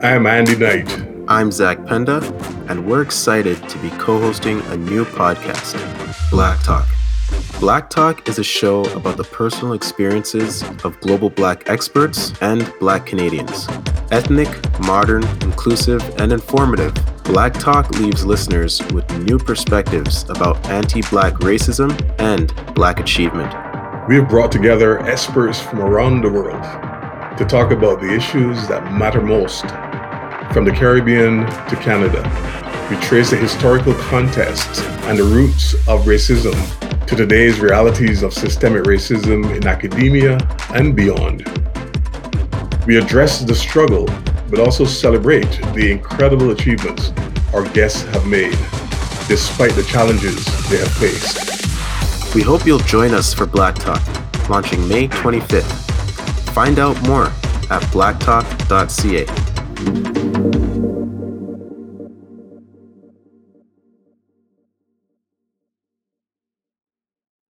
I'm Andy Knight. I'm Zach Penda, and we're excited to be co hosting a new podcast, Black Talk. Black Talk is a show about the personal experiences of global Black experts and Black Canadians. Ethnic, modern, inclusive, and informative, Black Talk leaves listeners with new perspectives about anti Black racism and Black achievement. We have brought together experts from around the world to talk about the issues that matter most. From the Caribbean to Canada, we trace the historical context and the roots of racism to today's realities of systemic racism in academia and beyond. We address the struggle, but also celebrate the incredible achievements our guests have made, despite the challenges they have faced. We hope you'll join us for Black Talk, launching May 25th. Find out more at blacktalk.ca.